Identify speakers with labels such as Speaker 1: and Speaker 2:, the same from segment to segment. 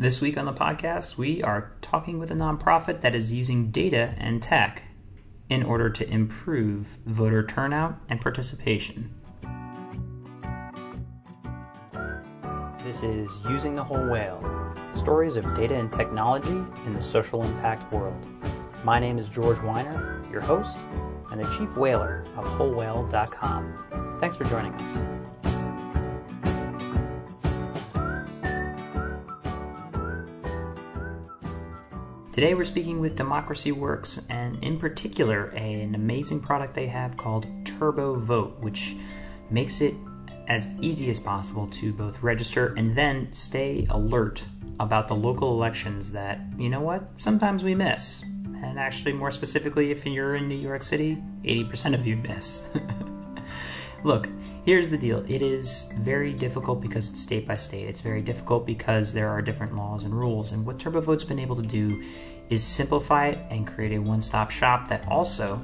Speaker 1: This week on the podcast, we are talking with a nonprofit that is using data and tech in order to improve voter turnout and participation. This is Using the Whole Whale Stories of Data and Technology in the Social Impact World. My name is George Weiner, your host and the chief whaler of WholeWhale.com. Thanks for joining us. Today we're speaking with Democracy Works and in particular an amazing product they have called Turbo Vote, which makes it as easy as possible to both register and then stay alert about the local elections that, you know what, sometimes we miss. And actually, more specifically, if you're in New York City, 80% of you miss. Look, here's the deal it is very difficult because it's state by state. It's very difficult because there are different laws and rules. And what TurboVote's been able to do is simplify it and create a one stop shop that also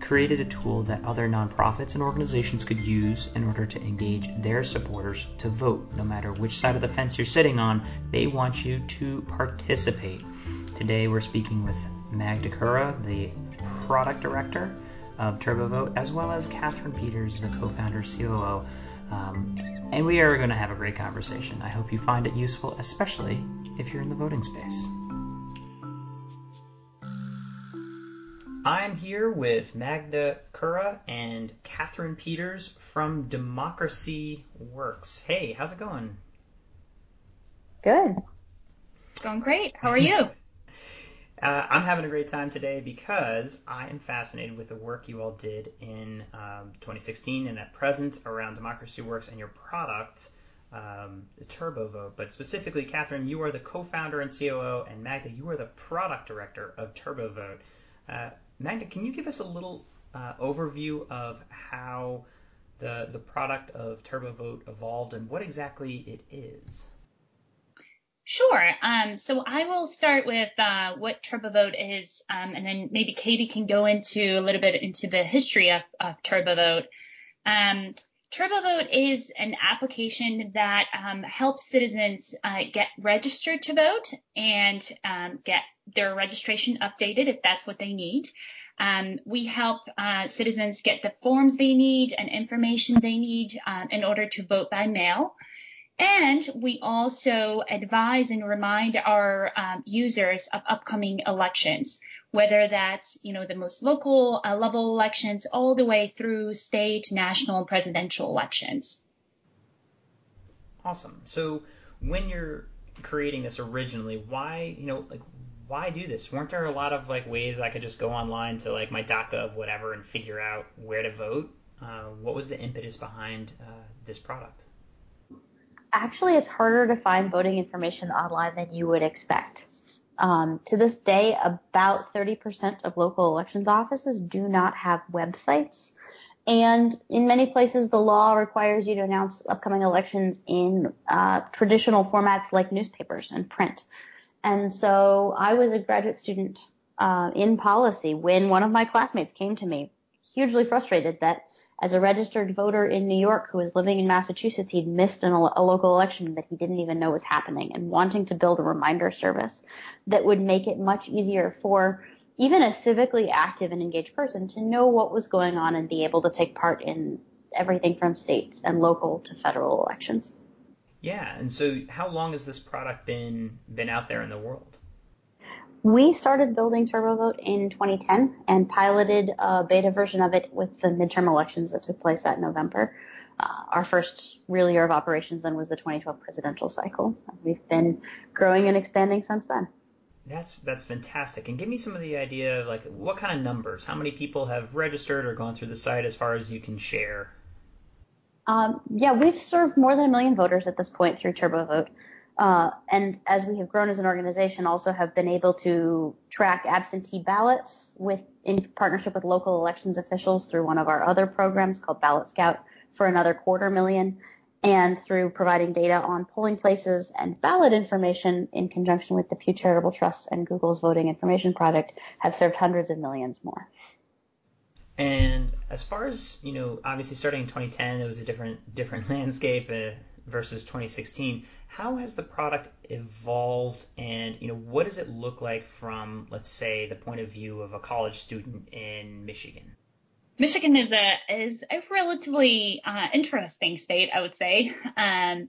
Speaker 1: created a tool that other nonprofits and organizations could use in order to engage their supporters to vote. No matter which side of the fence you're sitting on, they want you to participate. Today we're speaking with Magda Kura, the product director of TurboVote, as well as Kathryn Peters, the co-founder COO. Um, and we are going to have a great conversation. I hope you find it useful, especially if you're in the voting space. I'm here with Magda Kura and Kathryn Peters from Democracy Works. Hey, how's it going?
Speaker 2: Good.
Speaker 3: Going great. How are you?
Speaker 1: Uh, I'm having a great time today because I am fascinated with the work you all did in um, 2016 and at present around Democracy Works and your product, um, the. But specifically, Kathryn, you are the co-founder and COO, and Magda, you are the product director of Turbo Vote. Uh, Magda, can you give us a little uh, overview of how the the product of Turbo Vote evolved and what exactly it is?
Speaker 3: Sure. Um, so I will start with uh, what TurboVote is, um, and then maybe Katie can go into a little bit into the history of, of TurboVote. Um, TurboVote is an application that um, helps citizens uh, get registered to vote and um, get their registration updated if that's what they need. Um, we help uh, citizens get the forms they need and information they need in order to vote by mail. And we also advise and remind our um, users of upcoming elections, whether that's, you know, the most local uh, level elections all the way through state, national, and presidential elections.
Speaker 1: Awesome. So when you're creating this originally, why, you know, like, why do this? Weren't there a lot of like ways I could just go online to like my DACA of whatever and figure out where to vote? Uh, what was the impetus behind uh, this product?
Speaker 2: Actually it's harder to find voting information online than you would expect. Um, to this day, about 30% of local elections offices do not have websites. And in many places, the law requires you to announce upcoming elections in uh, traditional formats like newspapers and print. And so I was a graduate student uh, in policy when one of my classmates came to me, hugely frustrated that as a registered voter in New York who was living in Massachusetts, he'd missed an, a local election that he didn't even know was happening and wanting to build a reminder service that would make it much easier for even a civically active and engaged person to know what was going on and be able to take part in everything from state and local to federal elections.
Speaker 1: Yeah, and so how long has this product been been out there in the world?
Speaker 2: We started building TurboVote in 2010 and piloted a beta version of it with the midterm elections that took place that November. Uh, our first real year of operations then was the 2012 presidential cycle. We've been growing and expanding since then.
Speaker 1: That's that's fantastic. And give me some of the idea of like what kind of numbers, how many people have registered or gone through the site as far as you can share.
Speaker 2: Um, yeah, we've served more than a million voters at this point through TurboVote. Uh, and as we have grown as an organization, also have been able to track absentee ballots with in partnership with local elections officials through one of our other programs called Ballot Scout for another quarter million, and through providing data on polling places and ballot information in conjunction with the Pew Charitable Trust and Google's Voting Information Project, have served hundreds of millions more.
Speaker 1: And as far as you know, obviously starting in 2010, it was a different different landscape. Uh, versus 2016. How has the product evolved, and you know what does it look like from, let's say, the point of view of a college student in Michigan?
Speaker 3: Michigan is a is a relatively uh, interesting state, I would say. Um,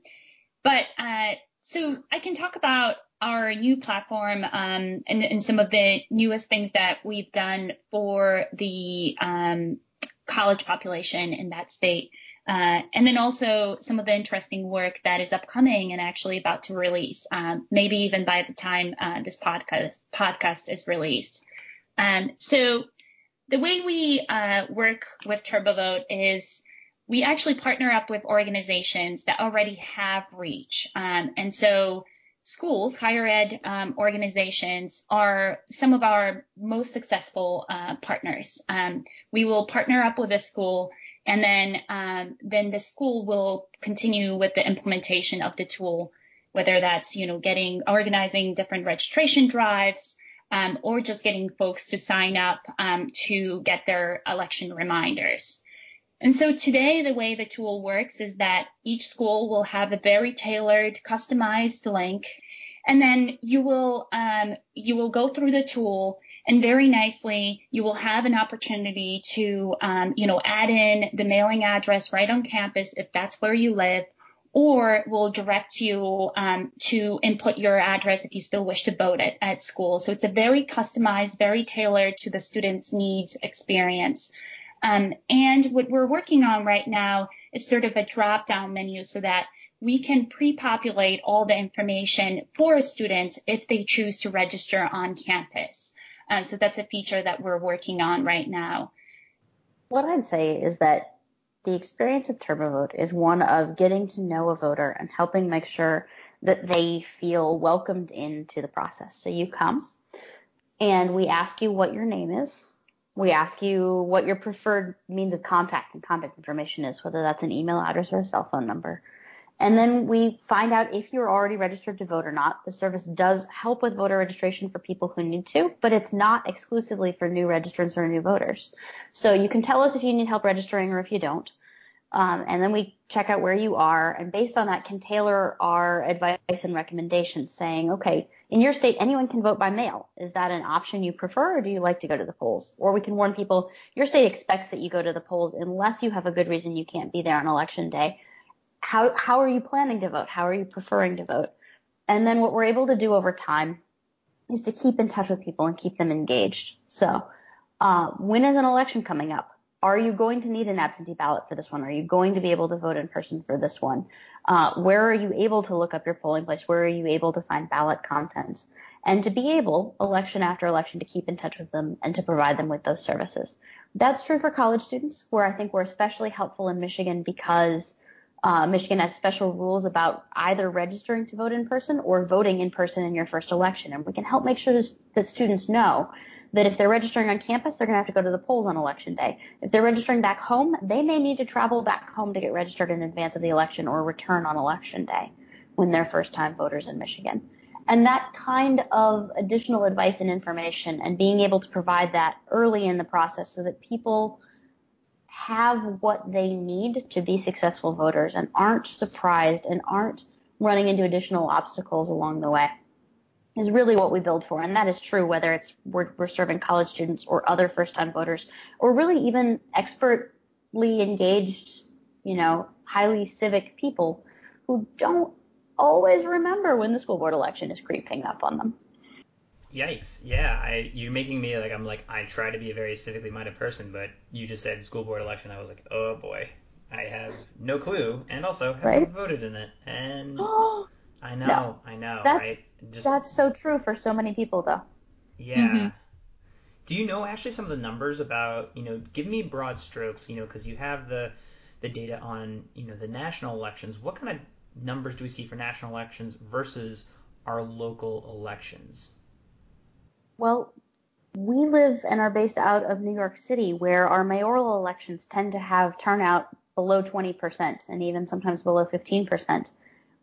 Speaker 3: but uh, so I can talk about our new platform um, and, and, some of the newest things that we've done for the um, college population in that state. Uh, and then also some of the interesting work that is upcoming and actually about to release, um, maybe even by the time uh, this podcast podcast is released. Um, so the way we uh, work with TurboVote is we actually partner up with organizations that already have reach, um, and so schools, higher ed um, organizations are some of our most successful uh, partners. Um, we will partner up with a school and then um, then the school will continue with the implementation of the tool, whether that's you know getting organizing different registration drives. Um, or just getting folks to sign up um, to get their election reminders. And so today, the way the tool works is that each school will have a very tailored, customized link, and then you will um, you will go through the tool, and very nicely, you will have an opportunity to um, you know add in the mailing address right on campus if that's where you live, or will direct you um, to input your address if you still wish to vote at, at school. So it's a very customized, very tailored to the student's needs experience. Um, and what we're working on right now is sort of a drop down menu so that we can pre-populate all the information for a student if they choose to register on campus. Uh, so that's a feature that we're working on right now.
Speaker 2: What I'd say is that the experience of TurboVote is one of getting to know a voter and helping make sure that they feel welcomed into the process. So you come and we ask you what your name is. We ask you what your preferred means of contact and contact information is, whether that's an email address or a cell phone number. And then we find out if you're already registered to vote or not. The service does help with voter registration for people who need to, but it's not exclusively for new registrants or new voters. So you can tell us if you need help registering or if you don't. Um, and then we check out where you are, and based on that, can tailor our advice and recommendations, saying, okay, in your state, anyone can vote by mail. Is that an option you prefer, or do you like to go to the polls? Or we can warn people, your state expects that you go to the polls unless you have a good reason you can't be there on election day. How how are you planning to vote? How are you preferring to vote? And then what we're able to do over time is to keep in touch with people and keep them engaged. So, uh, when is an election coming up? are you going to need an absentee ballot for this one? Are you going to be able to vote in person for this one? Uh, where are you able to look up your polling place? Where are you able to find ballot contents? And to be able, election after election, to keep in touch with them and to provide them with those services. That's true for college students, where I think we're especially helpful in Michigan because uh, Michigan has special rules about either registering to vote in person or voting in person in your first election. And we can help make sure that students know that if they're registering on campus, they're going to have to go to the polls on election day. If they're registering back home, they may need to travel back home to get registered in advance of the election or return on election day when they're first time voters in Michigan. And that kind of additional advice and information and being able to provide that early in the process so that people have what they need to be successful voters and aren't surprised and aren't running into additional obstacles along the way is really what we build for. And that is true whether it's we're, we're serving college students or other first time voters or really even expertly engaged, you know, highly civic people who don't always remember when the school board election is creeping up on them.
Speaker 1: Yikes! Yeah, I you're making me like I'm like I try to be a very civically minded person, but you just said school board election. I was like, oh boy, I have no clue, and also haven't right? voted in it, and I know, no. I know.
Speaker 2: That's
Speaker 1: right?
Speaker 2: Just, that's so true for so many people, though.
Speaker 1: Yeah. Mm-hmm. Do you know actually some of the numbers about you know? Give me broad strokes, you know, because you have the the data on you know the national elections. What kind of numbers do we see for national elections versus our local elections?
Speaker 2: Well, we live and are based out of New York City, where our mayoral elections tend to have turnout below 20% and even sometimes below 15%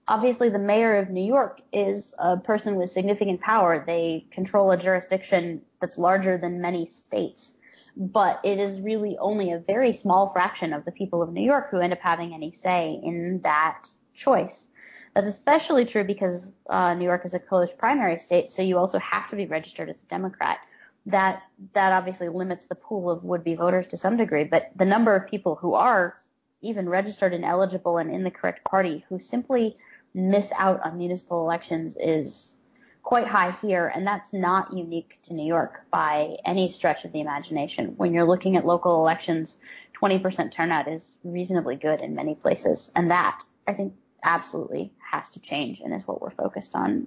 Speaker 2: obviously the mayor of New York is a person with significant power. They control a jurisdiction that's larger than many states. But it is really only a very small fraction of the people of New York who end up having any say in that choice. That's especially true because uh, New York is a closed primary state, so you also have to be registered as a Democrat. That that obviously limits the pool of would-be voters to some degree, but the number of people who are even registered and eligible and in the correct party who simply miss out on municipal elections is quite high here, and that's not unique to New York by any stretch of the imagination. When you're looking at local elections, 20% turnout is reasonably good in many places, and that I think absolutely has to change and is what we're focused on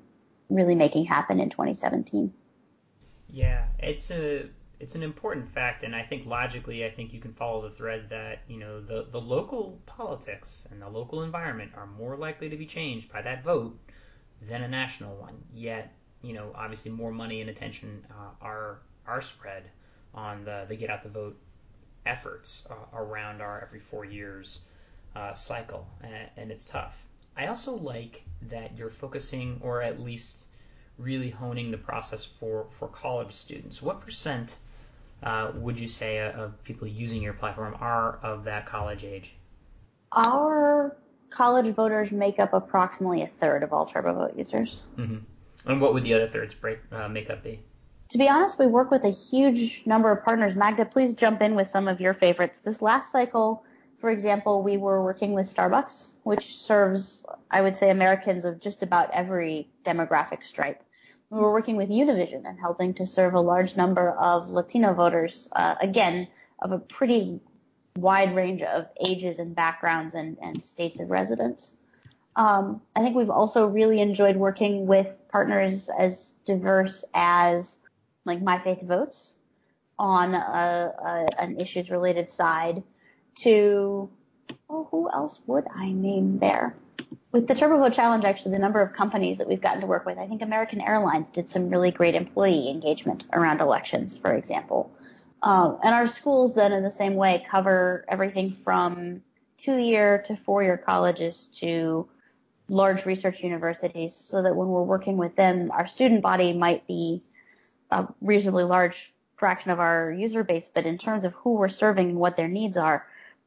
Speaker 2: really making happen in 2017.
Speaker 1: Yeah, it's a it's an important fact, and I think logically, I think you can follow the thread that you know the the local politics and the local environment are more likely to be changed by that vote than a national one. Yet, you know, obviously more money and attention uh, are are spread on the the get out the vote efforts uh, around our every four years uh, cycle, and, and it's tough. I also like that you're focusing, or at least really honing the process for for college students. What percent uh, would you say uh, of people using your platform are of that college age?
Speaker 2: Our college voters make up approximately a third of all TurboVote users.
Speaker 1: Mm-hmm. And what would the other thirds break uh, make up be?
Speaker 2: To be honest, we work with a huge number of partners. Magda, please jump in with some of your favorites. This last cycle, for example, we were working with Starbucks, which serves, I would say, Americans of just about every demographic stripe. We were working with Univision and helping to serve a large number of Latino voters, uh, again, of a pretty wide range of ages and backgrounds and, and states of residence. Um, I think we've also really enjoyed working with partners as diverse as like My Faith Votes on a, a, an issues related side to, oh, who else would I name there? with the TurboVote Challenge, actually, the number of companies that we've gotten to work with, I think American Airlines did some really great employee engagement around elections, for example. Uh, and our schools then, in the same way, cover everything from two-year to four-year colleges to large research universities, so that when we're working with them, our student body might be a reasonably large fraction of our user base, but in terms of who we're serving and what their needs are,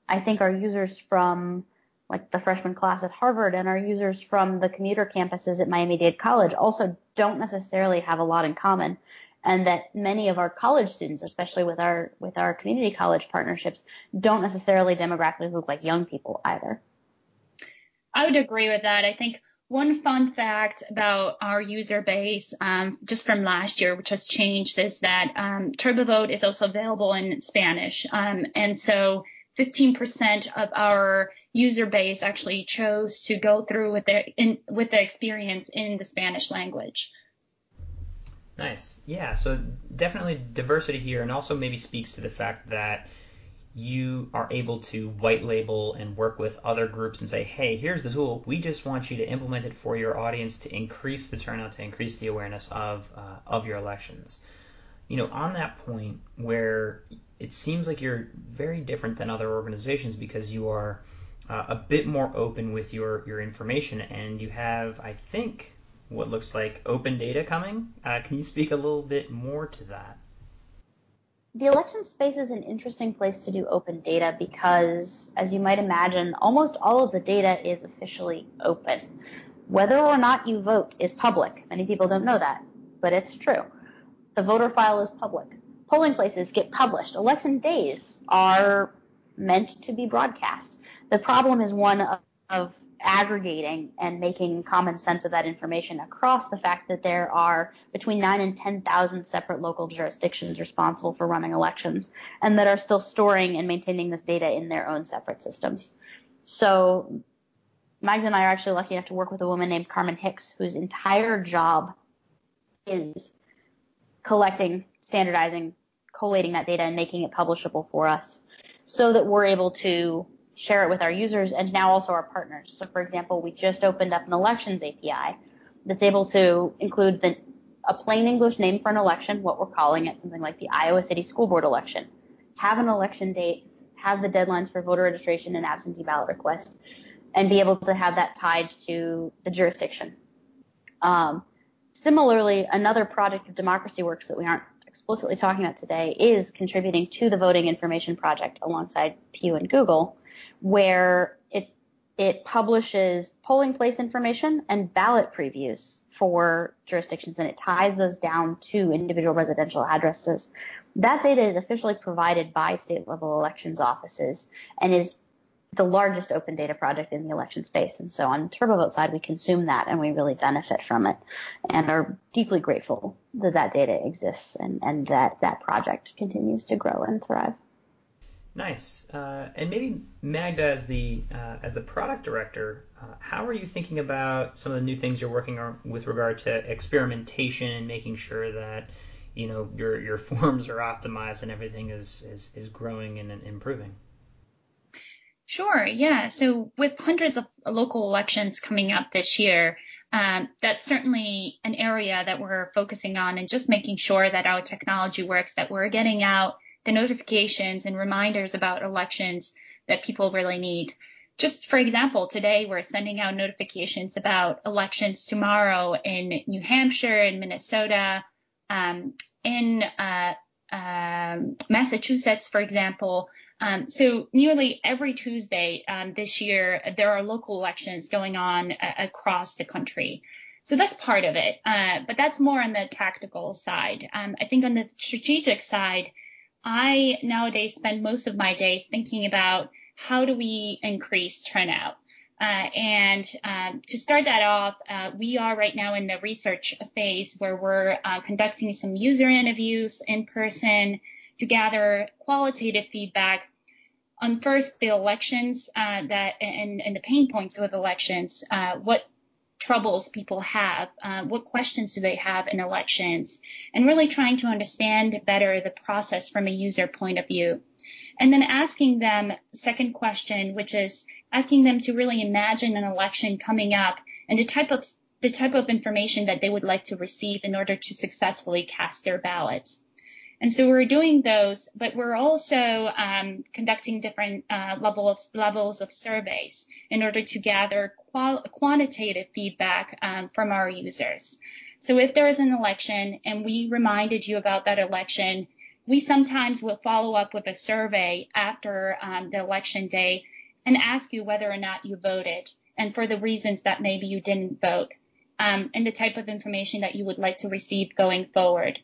Speaker 2: I think our users from like the freshman class at Harvard and our users from the commuter campuses at Miami-Dade College also don't necessarily have a lot in common and that many of our college students, especially with our with our community college partnerships, don't necessarily demographically look like young people either.
Speaker 3: I would agree with that. I think one fun fact about our user base, um, just from last year, which has changed, is that um, TurboVote is also available in Spanish, um, and so 15% of our user base actually chose to go through with their in, with the experience in the Spanish language.
Speaker 1: Nice. Yeah, so definitely diversity here and also maybe speaks to the fact that you are able to white label and work with other groups and say, hey, here's the tool. We just want you to implement it for your audience to increase the turnout, to increase the awareness of uh, of your elections. You know, on that point where it seems like you're very different than other organizations because you are uh, a bit more open with your, your information and you have, I think, what looks like open data coming. Uh, can you speak a little bit more to that?
Speaker 2: The election space is an interesting place to do open data because, as you might imagine, almost all of the data is officially open. Whether or not you vote is public. Many people don't know that, but it's true. The voter file is public polling places get published. Election days are meant to be broadcast. The problem is one of, of aggregating and making common sense of that information across the fact that there are between 9 and 10,000 separate local jurisdictions responsible for running elections and that are still storing and maintaining this data in their own separate systems. So Magda and I are actually lucky enough to work with a woman named Carmen Hicks whose entire job is collecting, standardizing, collating that data and making it publishable for us so that we're able to share it with our users and now also our partners. So for example, we just opened up an elections API that's able to include the, a plain English name for an election, what we're calling it, something like the Iowa City School Board election, have an election date, have the deadlines for voter registration and absentee ballot request, and be able to have that tied to the jurisdiction. Um, similarly, another project of Democracy Works that we aren't explicitly talking about today is contributing to the Voting Information Project alongside Pew and Google, where it it publishes polling place information and ballot previews for jurisdictions and it ties those down to individual residential addresses. That data is officially provided by state level elections offices and is the largest open data project in the election space. And so on TurboVote side, we consume that and we really benefit from it and are deeply grateful that that data exists and, and that that project continues to grow and thrive.
Speaker 1: Nice. Uh, and maybe Magda, as the uh, as the product director, uh, how are you thinking about some of the new things you're working on with regard to experimentation and making sure that you know your your forms are optimized and everything is is, is growing and improving?
Speaker 3: Sure. Yeah. So with hundreds of local elections coming up this year, um, that's certainly an area that we're focusing on and just making sure that our technology works, that we're getting out the notifications and reminders about elections that people really need. Just for example, today we're sending out notifications about elections tomorrow in New Hampshire, in Minnesota, um, in uh, um, Massachusetts, for example. Um, so nearly every Tuesday um, this year, there are local elections going on uh, across the country. So that's part of it, uh, but that's more on the tactical side. Um, I think on the strategic side, I nowadays spend most of my days thinking about how do we increase turnout. Uh, and um, to start that off, uh, we are right now in the research phase where we're uh, conducting some user interviews in person to gather qualitative feedback on first the elections uh, that and, and, the pain points with elections, uh, what troubles people have, uh, what questions do they have in elections, and really trying to understand better the process from a user point of view. And then asking them second question, which is asking them to really imagine an election coming up and the type of the type of information that they would like to receive in order to successfully cast their ballots. And so we're doing those, but we're also um, conducting different uh, level of, levels of surveys in order to gather qual- quantitative feedback um, from our users. So if there is an election and we reminded you about that election, we sometimes will follow up with a survey after um, the election day and ask you whether or not you voted and for the reasons that maybe you didn't vote um, and the type of information that you would like to receive going forward.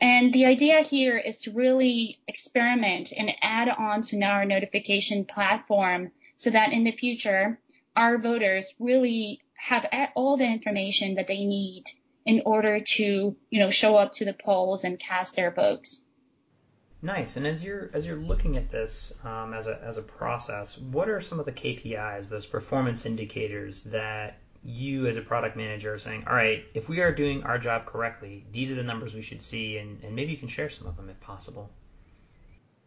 Speaker 3: And the idea here is to really experiment and add on to our notification platform so that in the future, our voters really have all the information that they need in order to, you know, show up to the polls and cast their votes.
Speaker 1: Nice. And as you're as you're looking at this um, as a as a process, what are some of the KPIs, those performance indicators that you as a product manager are saying, all right, if we are doing our job correctly, these are the numbers we should see, and, and maybe you can share some of them if possible.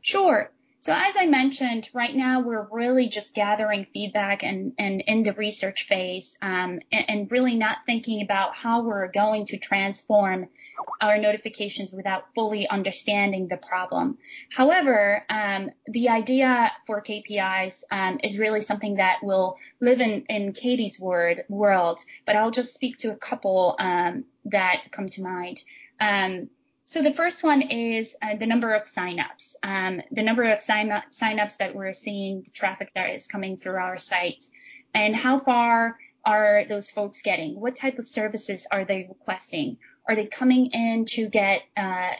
Speaker 3: Sure. So as I mentioned, right now we're really just gathering feedback and, and in the research phase um, and, and, really not thinking about how we're going to transform our notifications without fully understanding the problem. However, um, the idea for KPIs um, is really something that will live in, in Katie's word, world, but I'll just speak to a couple um, that come to mind. Um, so the first one is uh, the number of signups, um, the number of sign up, signups that we're seeing, the traffic that is coming through our sites, and how far are those folks getting? What type of services are they requesting? Are they coming in to get uh,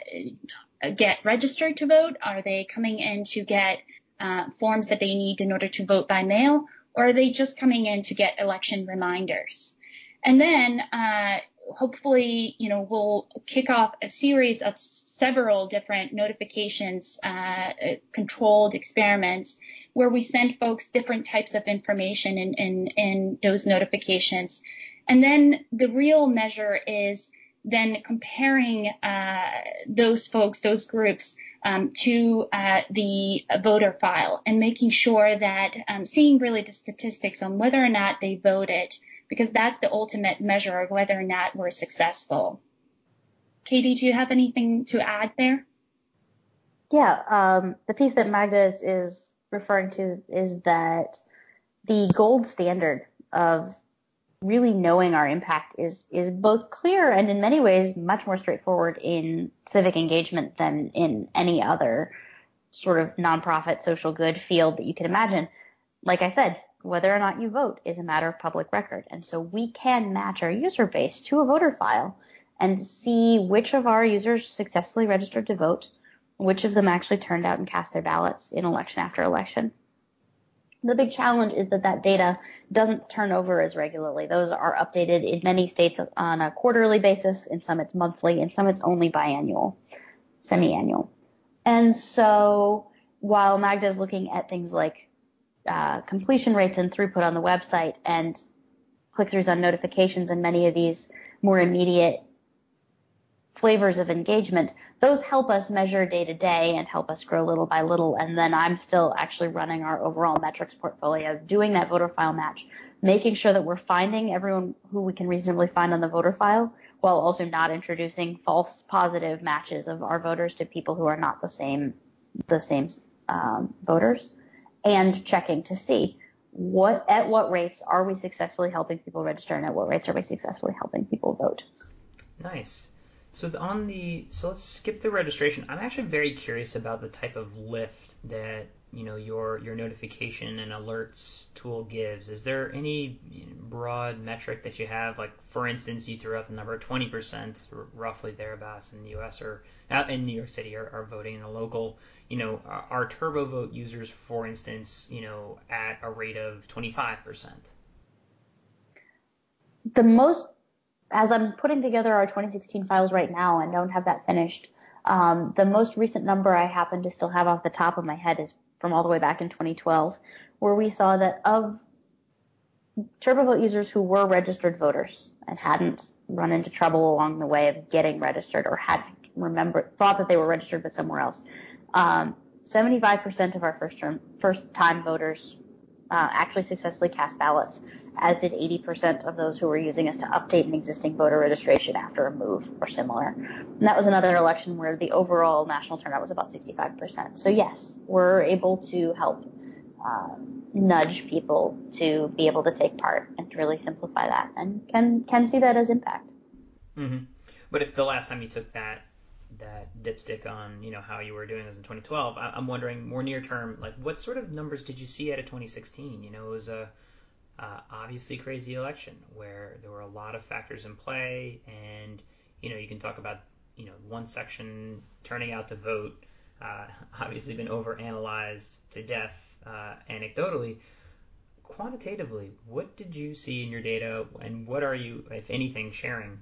Speaker 3: get registered to vote? Are they coming in to get uh, forms that they need in order to vote by mail? Or are they just coming in to get election reminders? And then uh, hopefully, you know, we'll kick off a series of several different notifications, uh, controlled experiments where we send folks different types of information in, in, in those notifications. And then the real measure is then comparing uh, those folks, those groups, um, to uh, the voter file and making sure that um, seeing really the statistics on whether or not they voted because that's the ultimate measure of whether or not we're successful. Katie, do you have anything to add there?
Speaker 2: Yeah, um, the piece that Magda is, is referring to is that the gold standard of really knowing our impact is is both clear and in many ways much more straightforward in civic engagement than in any other sort of nonprofit social good field that you can imagine. Like I said, whether or not you vote is a matter of public record. And so we can match our user base to a voter file and see which of our users successfully registered to vote, which of them actually turned out and cast their ballots in election after election. The big challenge is that that data doesn't turn over as regularly. Those are updated in many states on a quarterly basis, in some it's monthly, in some it's only biannual, semi-annual. And so while Magda is looking at things like uh, completion rates and throughput on the website and click-throughs on notifications and many of these more immediate flavors of engagement, those help us measure day to day and help us grow little by little. And then I'm still actually running our overall metrics portfolio, doing that voter file match, making sure that we're finding everyone who we can reasonably find on the voter file while also not introducing false positive matches of our voters to people who are not the same, the same um, voters and checking to see what, at what rates are we successfully helping people register and at what rates are we successfully helping people vote.
Speaker 1: Nice. So on the so let's skip the registration. I'm actually very curious about the type of lift that you know your your notification and alerts tool gives. Is there any broad metric that you have? Like for instance, you threw out the number 20%, roughly thereabouts in the U.S. or out in New York City are, are voting in a local. You know, are TurboVote users, for instance, you know, at a rate of 25%?
Speaker 2: The most as I'm putting together our 2016 files right now and don't have that finished, um, the most recent number I happen to still have off the top of my head is from all the way back in 2012, where we saw that of TurboVote users who were registered voters and hadn't run into trouble along the way of getting registered or had remembered thought that they were registered but somewhere else, um, 75% of our first term first time voters uh, actually successfully cast ballots, as did 80% of those who were using us to update an existing voter registration after a move or similar. And that was another election where the overall national turnout was about 65%. So yes, we're able to help uh, nudge people to be able to take part and to really simplify that, and can can see that as impact.
Speaker 1: Mm-hmm. But if the last time you took that that dipstick on you know how you were doing this in 2012. I, am wondering more near term, like what sort of numbers did you see out of 2016? You know, it was a uh, obviously crazy election where there were a lot of factors in play, and you know you can talk about you know one section turning out to vote, uh, obviously been overanalyzed to death uh, anecdotally. Quantitatively, what did you see in your data, and what are you, if anything, sharing?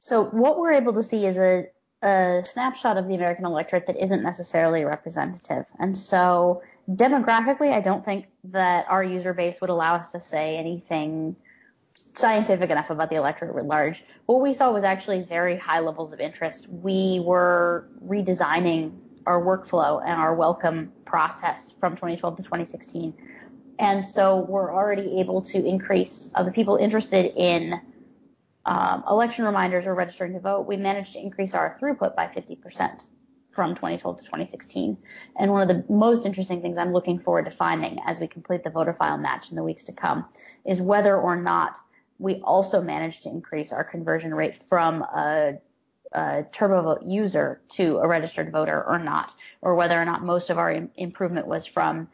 Speaker 2: So what we're able to see is a a snapshot of the American electorate that isn't necessarily representative. And so demographically, I don't think that our user base would allow us to say anything scientific enough about the electorate at large. What we saw was actually very high levels of interest. We were redesigning our workflow and our welcome process from 2012 to 2016. And so we're already able to increase uh, the people interested in um, election reminders or registering to vote, we managed to increase our throughput by 50% from 2012 to 2016. And one of the most interesting things I'm looking forward to finding as we complete the voter file match in the weeks to come is whether or not we also managed to increase our conversion rate from a, a TurboVote user to a registered voter or not, or whether or not most of our Im- improvement was from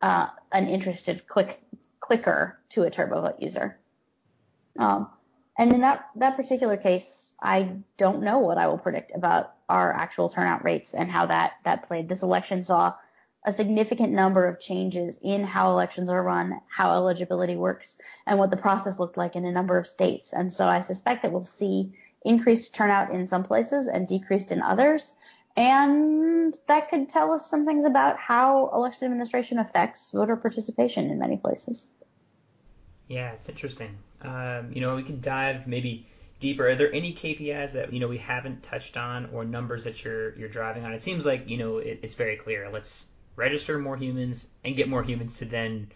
Speaker 2: uh, an interested click clicker to a TurboVote user. Um, and in that, that particular case, I don't know what I will predict about our actual turnout rates and how that, that played. This election saw a significant number of changes in how elections are run, how eligibility works, and what the process looked like in a number of states. And so I suspect that we'll see increased turnout in some places and decreased in others. And that could tell us some things about how election administration affects voter participation in many places.
Speaker 1: Yeah, it's interesting. Um, you know, we can dive maybe deeper. Are there any KPIs that you know we haven't touched on, or numbers that you're you're driving on? It seems like you know it, it's very clear. Let's register more humans and get more humans to then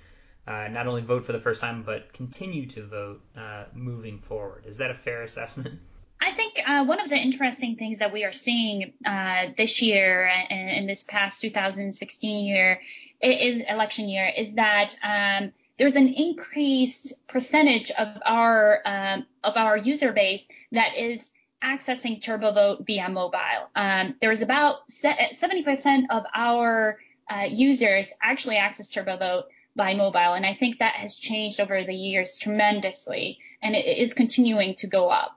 Speaker 1: uh, not only vote for the first time but continue to vote uh, moving forward. Is that a fair assessment?
Speaker 3: I think uh, one of the interesting things that we are seeing uh, this year and in this past 2016 year is election year is that um, there's an increased percentage of our um, of our user base that is accessing TurboVote via mobile. Um, there's about 70% of our uh, users actually access TurboVote by mobile. And I think that has changed over the years tremendously and it is continuing to go up.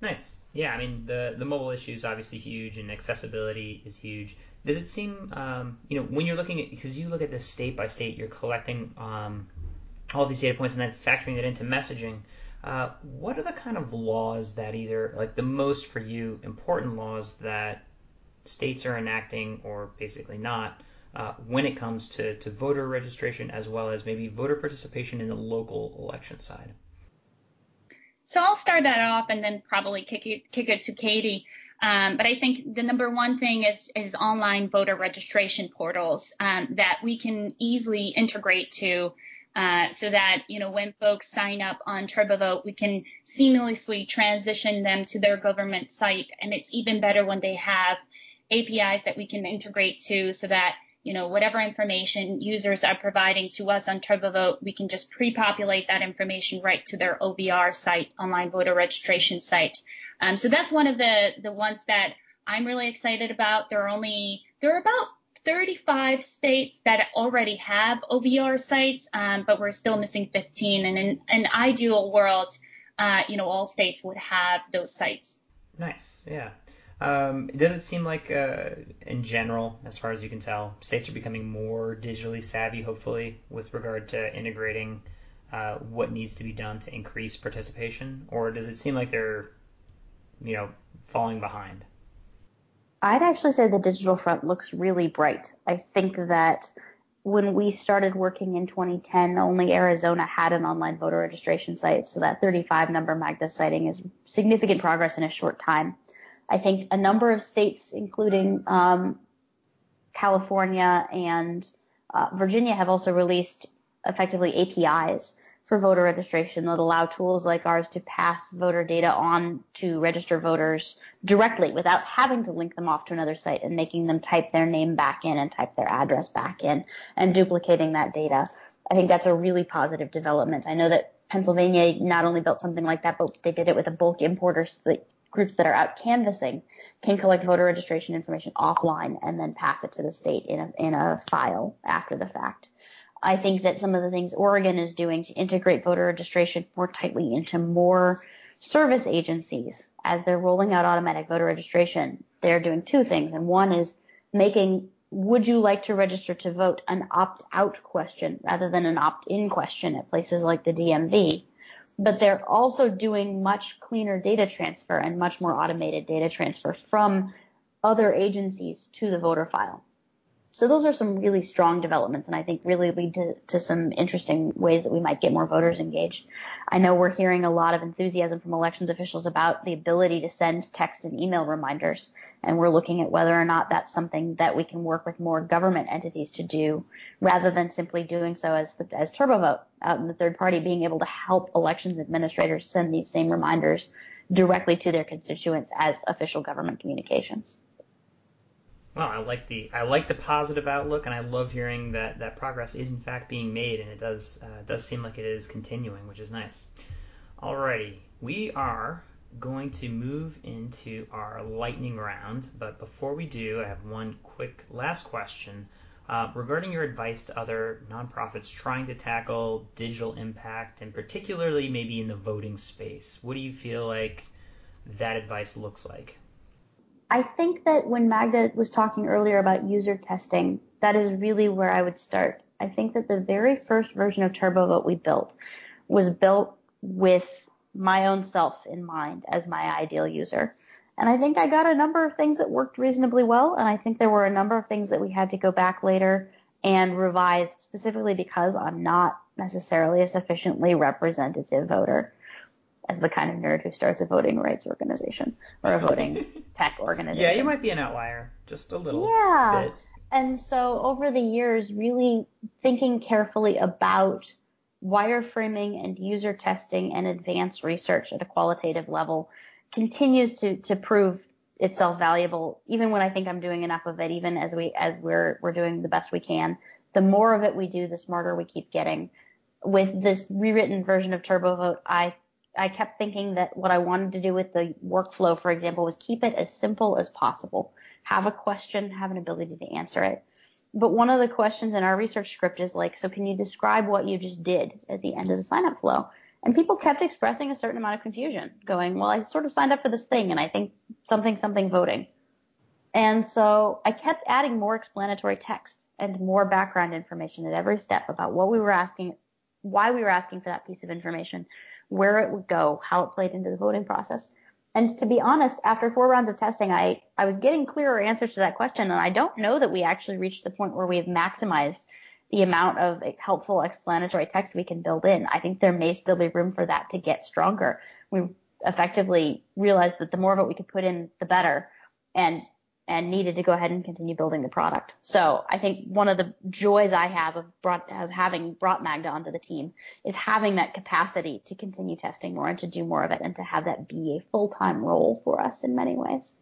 Speaker 1: Nice. Yeah, I mean the the mobile issue is obviously huge and accessibility is huge. Does it seem, um, you know, when you're looking at because you look at this state by state, you're collecting um, all these data points and then factoring it into messaging. Uh, what are the kind of laws that either like the most for you important laws that states are enacting or basically not uh, when it comes to, to voter registration as well as maybe voter participation in the local election side?
Speaker 3: So I'll start that off and then probably kick it, kick it to Katie. Um, but I think the number one thing is, is online voter registration portals um, that we can easily integrate to uh, so that, you know, when folks sign up on TurboVote, we can seamlessly transition them to their government site. And it's even better when they have APIs that we can integrate to so that, you know, whatever information users are providing to us on TurboVote, we can just pre-populate that information right to their OVR site, online voter registration site. Um, so that's one of the, the ones that I'm really excited about. There are only, there are about 35 states that already have OVR sites, um, but we're still missing 15. And in an ideal world, uh, you know, all states would have those sites.
Speaker 1: Nice. Yeah. Um, does it seem like, uh, in general, as far as you can tell, states are becoming more digitally savvy, hopefully, with regard to integrating uh, what needs to be done to increase participation? Or does it seem like they're, you know, falling behind?
Speaker 2: I'd actually say the digital front looks really bright. I think that when we started working in 2010, only Arizona had an online voter registration site. So that 35 number Magda citing is significant progress in a short time. I think a number of states, including um, California and uh, Virginia, have also released effectively APIs for voter registration that allow tools like ours to pass voter data on to register voters directly without having to link them off to another site and making them type their name back in and type their address back in and duplicating that data. I think that's a really positive development. I know that Pennsylvania not only built something like that, but they did it with a bulk importer so that groups that are out canvassing can collect voter registration information offline and then pass it to the state in a, in a file after the fact. I think that some of the things Oregon is doing to integrate voter registration more tightly into more service agencies as they're rolling out automatic voter registration, they're doing two things. And one is making would you like to register to vote an opt out question rather than an opt in question at places like the DMV. But they're also doing much cleaner data transfer and much more automated data transfer from other agencies to the voter file. So those are some really strong developments and I think really lead to, to some interesting ways that we might get more voters engaged. I know we're hearing a lot of enthusiasm from elections officials about the ability to send text and email reminders and we're looking at whether or not that's something that we can work with more government entities to do rather than simply doing so as as TurboVote out in the third party being able to help elections administrators send these same reminders directly to their constituents as official government communications.
Speaker 1: Well, I like the I like the positive outlook, and I love hearing that that progress is in fact being made, and it does uh, does seem like it is continuing, which is nice. Alrighty, we are going to move into our lightning round, but before we do, I have one quick last question uh, regarding your advice to other nonprofits trying to tackle digital impact, and particularly maybe in the voting space. What do you feel like that advice looks like?
Speaker 2: I think that when Magda was talking earlier about user testing, that is really where I would start. I think that the very first version of TurboVote we built was built with my own self in mind as my ideal user. And I think I got a number of things that worked reasonably well. And I think there were a number of things that we had to go back later and revise specifically because I'm not necessarily a sufficiently representative voter as the kind of nerd who starts a voting rights organization or a voting tech organization.
Speaker 1: Yeah, you might be an outlier, just a little
Speaker 2: yeah.
Speaker 1: bit.
Speaker 2: And so over the years, really thinking carefully about wireframing and user testing and advanced research at a qualitative level continues to, to prove itself valuable, even when I think I'm doing enough of it, even as we, as we're, we're doing the best we can. The more of it we do, the smarter we keep getting. With this rewritten version of TurboVote, I I kept thinking that what I wanted to do with the workflow, for example, was keep it as simple as possible. Have a question, have an ability to answer it. but one of the questions in our research script is like, so can you describe what you just did at the end of the sign up flow? And people kept expressing a certain amount of confusion, going, well, I sort of signed up for this thing and I think something, something voting. And so I kept adding more explanatory text and more background information at every step about what we were asking, why we were asking for that piece of information, where it would go, how it played into the voting process. And to be honest, after four rounds of testing, I, I was getting clearer answers to that question. And I don't know that we actually reached the point where we've maximized the amount of helpful explanatory text we can build in. I think there may still be room for that to get stronger. We effectively realized that the more of it we could put in, the better. And and needed to go ahead and continue building the product. So I think one of the joys I have of, brought, of having brought Magda onto the team is having that capacity to continue testing more and to do more of it and to have that be a full-time role for us in many ways.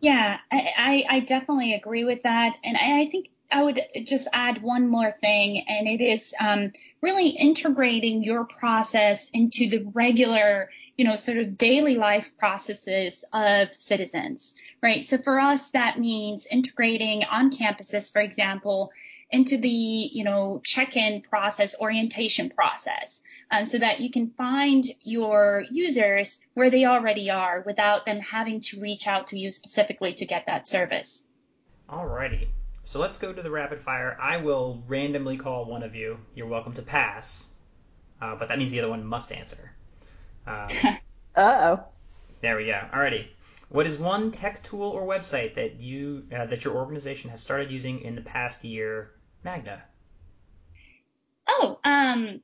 Speaker 3: Yeah, I, I definitely agree with that. And I, I think I would just add one more thing, and it is um, really integrating your process into the regular, you know, sort of daily life processes of citizens, right? So for us, that means integrating on campuses, for example, into the, you know, check-in process, orientation process, uh, so that you can find your users where they already are without them having to reach out to you specifically to get that service.
Speaker 1: Alrighty. So let's go to the rapid fire. I will randomly call one of you. You're welcome to pass, uh, but that means the other one must answer.
Speaker 2: Uh oh.
Speaker 1: There we go. Alrighty. What is one tech tool or website that you uh, that your organization has started using in the past year, Magda?
Speaker 3: Oh, um,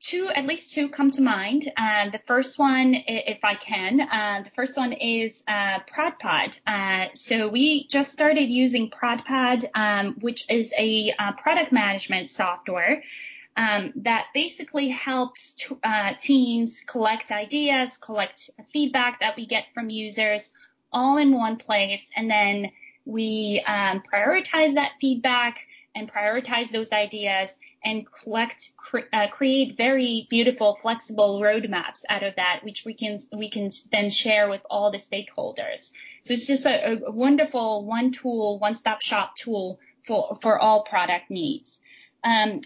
Speaker 3: two, at least two come to mind. Uh, the first one, if I can, uh, the first one is uh, ProdPad. Uh, so we just started using ProdPad, um, which is a uh, product management software. Um, that basically helps t- uh, teams collect ideas, collect feedback that we get from users all in one place, and then we um, prioritize that feedback and prioritize those ideas and collect, cre- uh, create very beautiful, flexible roadmaps out of that, which we can we can then share with all the stakeholders. So it's just a, a wonderful one tool, one stop shop tool for for all product needs. Um,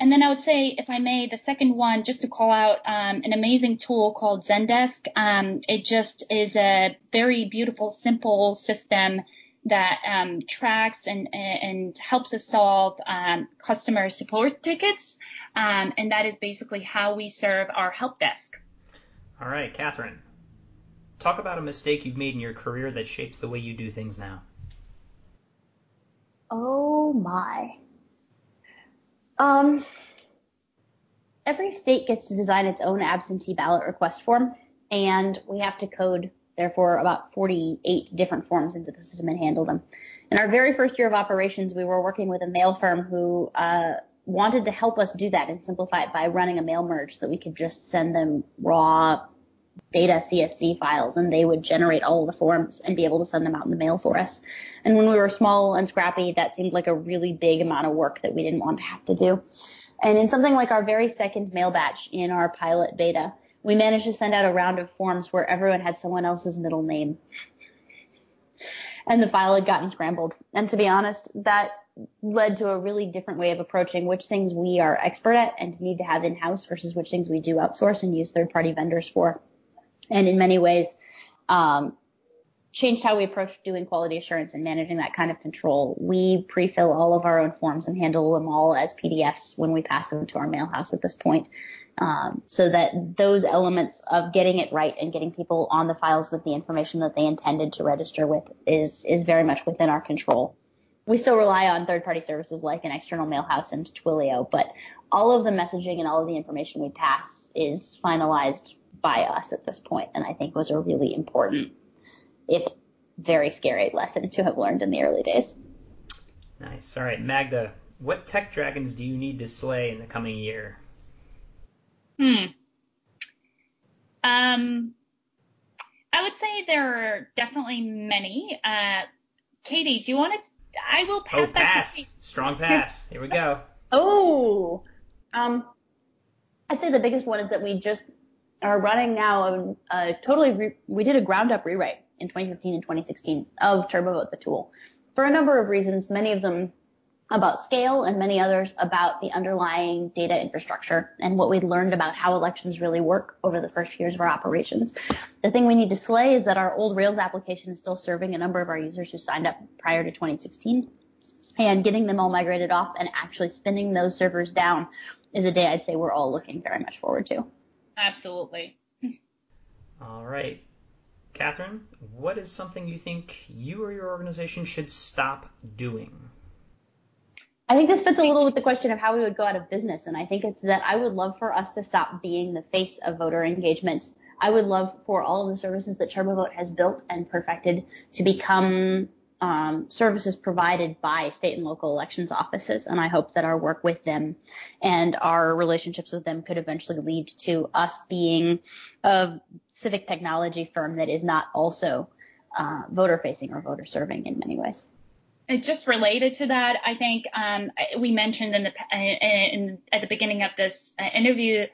Speaker 3: and then I would say, if I may, the second one, just to call out um, an amazing tool called Zendesk. Um, it just is a very beautiful, simple system that um, tracks and, and helps us solve um, customer support tickets. Um, and that is basically how we serve our help desk.
Speaker 1: All right, Kathryn. Talk about a mistake you've made in your career that shapes the way you do things now.
Speaker 2: Oh my. Um, every state gets to design its own absentee ballot request form, and we have to code therefore about 48 different forms into the system and handle them. In our very first year of operations, we were working with a mail firm who uh, wanted to help us do that and simplify it by running a mail merge so that we could just send them raw data CSV files and they would generate all the forms and be able to send them out in the mail for us. And when we were small and scrappy, that seemed like a really big amount of work that we didn't want to have to do. And in something like our very second mail batch in our pilot beta, we managed to send out a round of forms where everyone had someone else's middle name. And the file had gotten scrambled. And to be honest, that led to a really different way of approaching which things we are expert at and need to have in-house versus which things we do outsource and use third-party vendors for. And in many ways, um, changed how we approach doing quality assurance and managing that kind of control. We pre-fill all of our own forms and handle them all as PDFs when we pass them to our mailhouse at this point um, so that those elements of getting it right and getting people on the files with the information that they intended to register with is is very much within our control. We still rely on third-party services like an external mailhouse and Twilio, but all of the messaging and all of the information we pass is finalized by us at this point, and I think was a really important, if very scary lesson to have learned in the early days.
Speaker 1: Nice. All right, Magda, what tech dragons do you need to slay in the coming year?
Speaker 3: Hmm. Um, I would say there are definitely many. Uh, Katie, do you want to? I will pass
Speaker 1: oh,
Speaker 3: that
Speaker 1: pass.
Speaker 3: to
Speaker 1: Strong pass. Here we go.
Speaker 2: Oh, um, I'd say the biggest one is that we just are running now a, a totally re- we did a ground up rewrite in 2015 and 2016 of TurboVote the tool for a number of reasons. Many of them about scale and many others about the underlying data infrastructure and what we learned about how elections really work over the first years of our operations. The thing we need to slay is that our old Rails application is still serving a number of our users who signed up prior to 2016 and getting them all migrated off and actually spinning those servers down is a day I'd say we're all looking very much forward to.
Speaker 3: Absolutely.
Speaker 1: All right. Kathryn, what is something you think you or your organization should stop doing?
Speaker 2: I think this fits a little with the question of how we would go out of business. And I think it's that I would love for us to stop being the face of voter engagement. I would love for all of the services that TurboVote has built and perfected to become um, services provided by state and local elections offices. And I hope that our work with them and our relationships with them could eventually lead to us being a civic technology firm that is not also uh, voter facing or voter serving in many ways.
Speaker 3: It's just related to that. I think um, we mentioned in the in, at the beginning of this uh, interview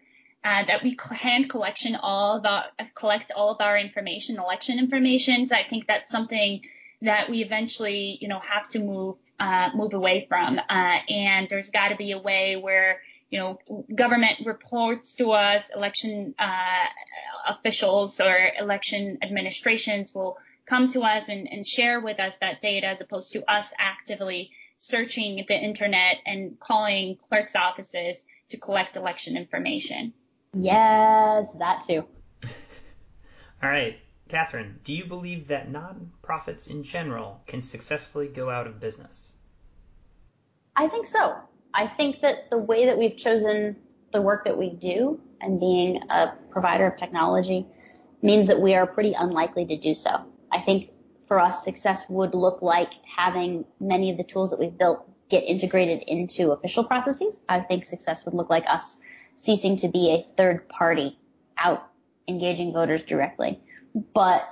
Speaker 3: uh, that we hand collection all of our, collect all of our information, election information. So I think that's something that we eventually, you know, have to move uh, move away from. Uh, and there's got to be a way where you know, government reports to us, election uh, officials or election administrations will come to us and, and share with us that data as opposed to us actively searching the internet and calling clerk's offices to collect election information.
Speaker 2: Yes, that too.
Speaker 1: All right. Kathryn, do you believe that nonprofits in general can successfully go out of business?
Speaker 2: I think so. I think that the way that we've chosen the work that we do and being a provider of technology means that we are pretty unlikely to do so. I think for us, success would look like having many of the tools that we've built get integrated into official processes. I think success would look like us ceasing to be a third party out engaging voters directly. But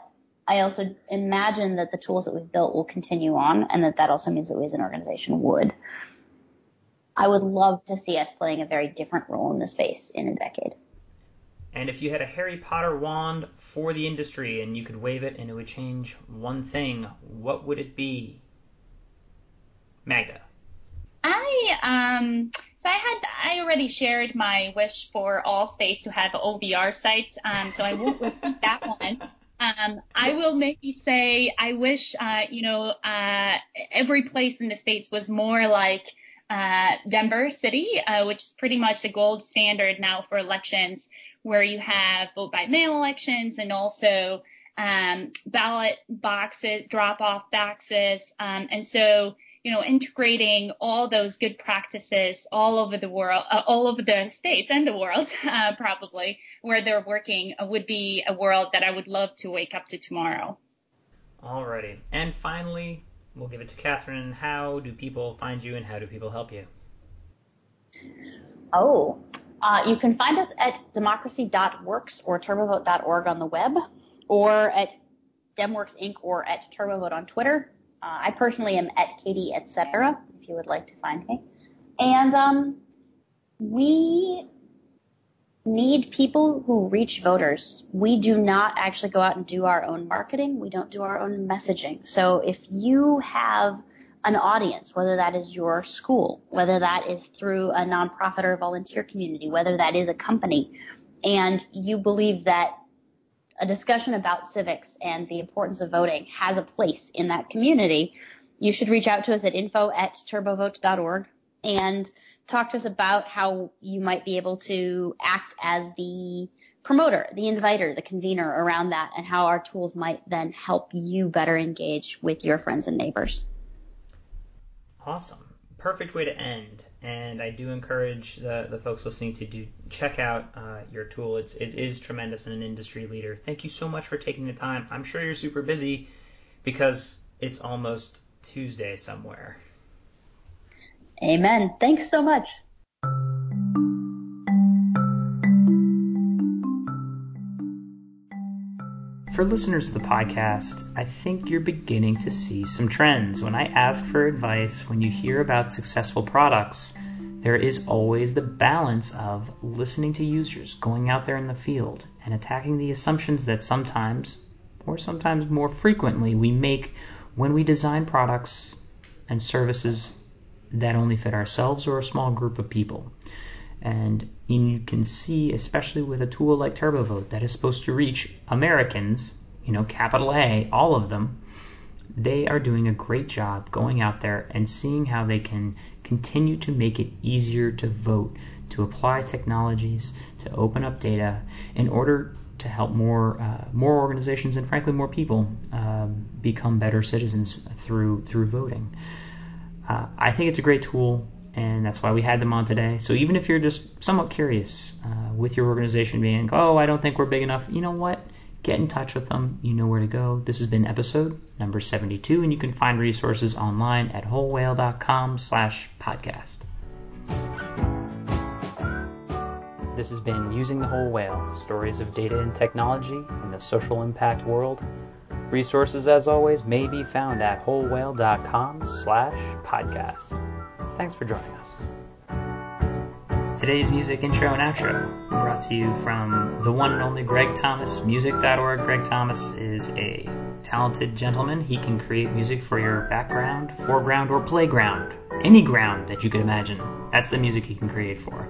Speaker 2: I also imagine that the tools that we've built will continue on and that that also means that we as an organization would. I would love to see us playing a very different role in the space in a decade.
Speaker 1: And if you had a Harry Potter wand for the industry and you could wave it and it would change one thing, what would it be? Magda.
Speaker 3: Um so I had I already shared my wish for all states to have OVR sites, um, so I won't repeat that one. Um, I will maybe say I wish uh, you know uh, every place in the states was more like uh, Denver City, uh, which is pretty much the gold standard now for elections, where you have vote by mail elections and also um, ballot boxes, drop off boxes. Um, and so, you know, integrating all those good practices all over the world, uh, all over the states and the world, uh, probably where they're working uh, would be a world that I would love to wake up to tomorrow.
Speaker 1: Alrighty. And finally, we'll give it to Kathryn. How do people find you and how do people help you?
Speaker 2: Oh, uh, you can find us at democracy.works or turbovote.org on the web or at DemWorks Inc. or at TurboVote on Twitter. Uh, I personally am at Katie etc. if you would like to find me. And um, we need people who reach voters. We do not actually go out and do our own marketing. We don't do our own messaging. So if you have an audience, whether that is your school, whether that is through a nonprofit or volunteer community, whether that is a company, and you believe that a discussion about civics and the importance of voting has a place in that community, you should reach out to us at info at turbovote.org and talk to us about how you might be able to act as the promoter, the inviter, the convener around that, and how our tools might then help you better engage with your friends and neighbors.
Speaker 1: Awesome. Perfect way to end. And I do encourage the, the folks listening to do check out uh, your tool. It's it is tremendous and an industry leader. Thank you so much for taking the time. I'm sure you're super busy because it's almost Tuesday somewhere.
Speaker 2: Amen. Thanks so much.
Speaker 1: For listeners of the podcast, I think you're beginning to see some trends. When I ask for advice, when you hear about successful products, there is always the balance of listening to users, going out there in the field, and attacking the assumptions that sometimes, or sometimes more frequently, we make when we design products and services that only fit ourselves or a small group of people. And you can see, especially with a tool like TurboVote that is supposed to reach Americans, you know, capital A, all of them, they are doing a great job going out there and seeing how they can continue to make it easier to vote, to apply technologies, to open up data in order to help more uh, more organizations and frankly more people um, become better citizens through through voting. Uh, I think it's a great tool, and that's why we had them on today. So even if you're just somewhat curious uh, with your organization being, oh, I don't think we're big enough, you know what? Get in touch with them. You know where to go. This has been episode number 72, and you can find resources online at wholewhale.com slash podcast. This has been Using the Whole Whale, stories of data and technology in the social impact world. Resources, as always, may be found at wholewhale.com slash podcast. Thanks for joining us. Today's music intro and outro brought to you from the one and only Greg Thomas, music.org. Greg Thomas is a talented gentleman. He can create music for your background, foreground, or playground. Any ground that you could imagine. That's the music he can create for.